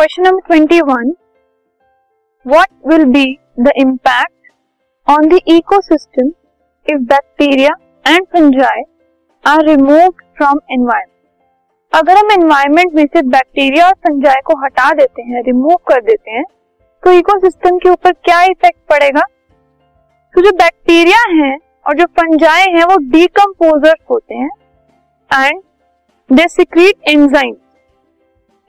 Question number 21. What will be the impact on the ecosystem if bacteria and fungi are removed from environment? अगर हम environment में से bacteria और fungi को हटा देते हैं रिमूव कर देते हैं तो इकोसिस्टम के ऊपर क्या इफ़ेक्ट पड़ेगा तो जो बैक्टीरिया हैं और जो फंजाई हैं, वो डीकम्पोजर्स होते हैं एंड दे सिक्रीट एंजाइम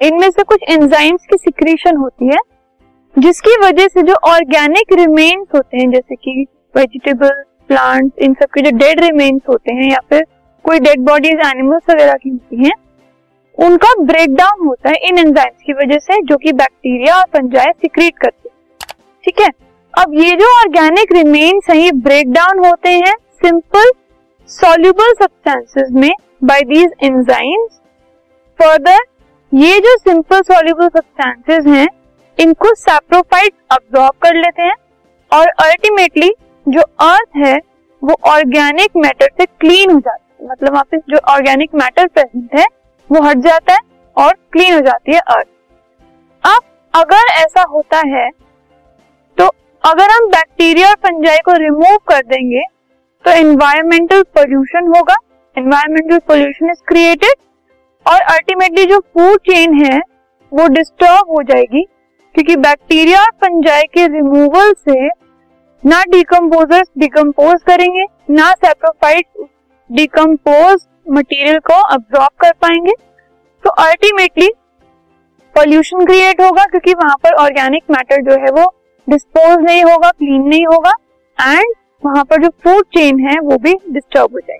इनमें से कुछ एंजाइम्स की सिक्रीशन होती है, जिसकी वजह से जो ऑर्गेनिक रिमेन्स होते हैं, जैसे कि वेजिटेबल प्लांट्स इन सब के जो डेड रिमेन्स होते हैं, या फिर कोई डेड बॉडीज एनिमल्स वगैरह की होती हैं, उनका ब्रेक डाउन होता है इन एंजाइम्स की वजह से, जो कि बैक्टीरिया और फंजाई सिक्रीट करते हैं। ठीक है? अब ये जो ऑर्गेनिक रिमेन्स हैं, ये ब्रेक डाउन होते हैं सिंपल सॉल्युबल सब्सटेंसेस में बाय दीज एंजाइम्स फर्दर ये जो सिंपल सॉल्युबल सब्सटेंसेस हैं, इनको सैप्रोफाइट अब्सॉर्ब कर लेते हैं और अल्टीमेटली जो अर्थ है, वो ऑर्गेनिक मैटर से क्लीन हो जाती है। मतलब वहाँ पे जो ऑर्गेनिक मैटर प्रेजेंट है, वो हट जाता है और क्लीन हो जाती है अर्थ अब अगर ऐसा होता है तो अगर हम बैक्टीरिया और फंजाई को रिमूव कर देंगे तो एनवायरमेंटल पोल्यूशन होगा। एनवायरमेंटल पोल्यूशन इज़ क्रिएटेड और अल्टीमेटली जो फ़ूड चेन है, वो डिस्टर्ब हो जाएगी, क्योंकि बैक्टीरिया और फंजाई के रिमूवल से ना डिकम्पोजर्स डिकम्पोज करेंगे, ना सेप्रोफाइट डिकम्पोज मटेरियल को अब्सॉर्ब कर पाएँगे। तो अल्टीमेटली पॉल्यूशन क्रिएट होगा, क्योंकि वहाँ पर ऑर्गेनिक मैटर जो है वो डिस्पोज नहीं होगा क्लीन नहीं होगा एंड वहाँ पर जो फ़ूड चेन है, वो भी डिस्टर्ब हो जाएगी।